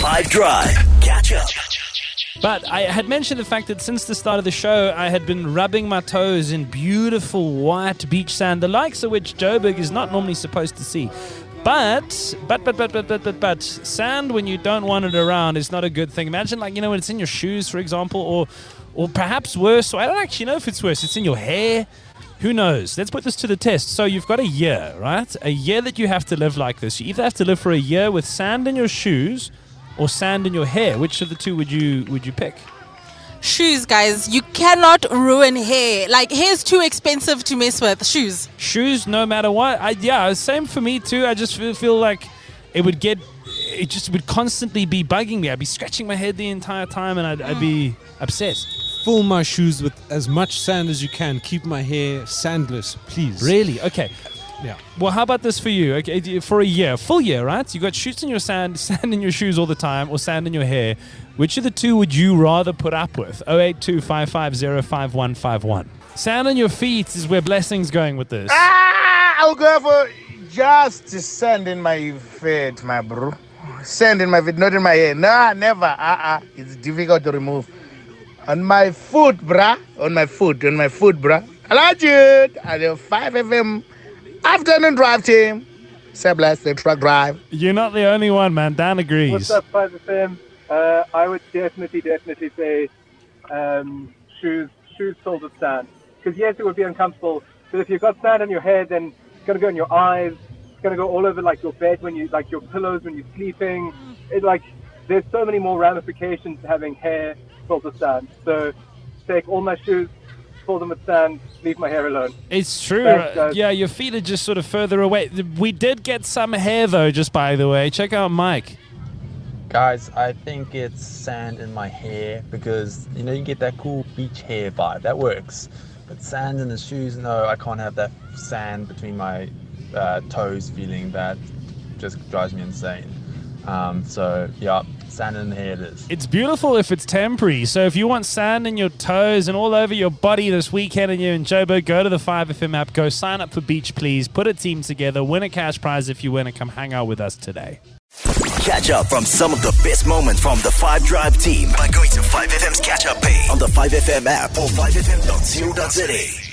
5 Drive. Catch up. But I had mentioned the fact that since the start of the show, I had been rubbing my toes in beautiful white beach sand, the likes of which Joburg is not normally supposed to see. But, but, but, but, but, but, but, but, sand when you don't want it around is not a good thing. Imagine, like, you know, when it's in your shoes, for example, or, or perhaps worse, or I don't actually know if it's worse, it's in your hair. Who knows? Let's put this to the test. So you've got a year, right? A year that you have to live like this. You either have to live for a year with sand in your shoes or sand in your hair. Which of the two would you would you pick? Shoes, guys. You cannot ruin hair. Like, hair's too expensive to mess with. Shoes. Shoes, no matter what. I, yeah, same for me too. I just feel, feel like it would get, it just would constantly be bugging me. I'd be scratching my head the entire time, and I'd, I'd be upset. Fill my shoes with as much sand as you can. Keep my hair sandless, please. Really? Okay. Yeah. Well, how about this for you? Okay, for a year, full year, right? You got shoes in your sand, sand in your shoes all the time, or sand in your hair. Which of the two would you rather put up with? 082 Sand on your feet is where blessing's going with this. Ah, I'll go for just sand in my feet, my bro. Sand in my feet, not in my hair. Nah, never. Uh-uh. It's difficult to remove. On my foot, bruh. On my foot, on my foot, bruh. Hello, Jude. At the 5 FM afternoon drive team. Say bless the truck drive. You're not the only one, man. Dan agrees. What's up, 5FM? Uh, I would definitely, definitely say um, shoes, shoes filled with sand. Because yes, it would be uncomfortable. But if you've got sand on your head, then it's gonna go in your eyes. It's gonna go all over like your bed when you, like your pillows when you're sleeping. It like there's so many more ramifications to having hair filled with sand. So take all my shoes, fill them with sand, leave my hair alone. It's true. Thanks, uh, yeah, your feet are just sort of further away. We did get some hair, though, just by the way. Check out Mike. Guys, I think it's sand in my hair because you know you get that cool beach hair vibe. That works. But sand in the shoes, no, I can't have that sand between my uh, toes feeling. That just drives me insane. Um, so yeah, sand in the hair it is. It's beautiful if it's temporary. So if you want sand in your toes and all over your body this weekend and you're in Joburg, go to the 5FM app, go sign up for Beach Please, put a team together, win a cash prize if you win, and come hang out with us today. Catch up from some of the best moments from the 5 Drive team by going to 5FM's catch up page on the 5FM app or 5FM.co.za.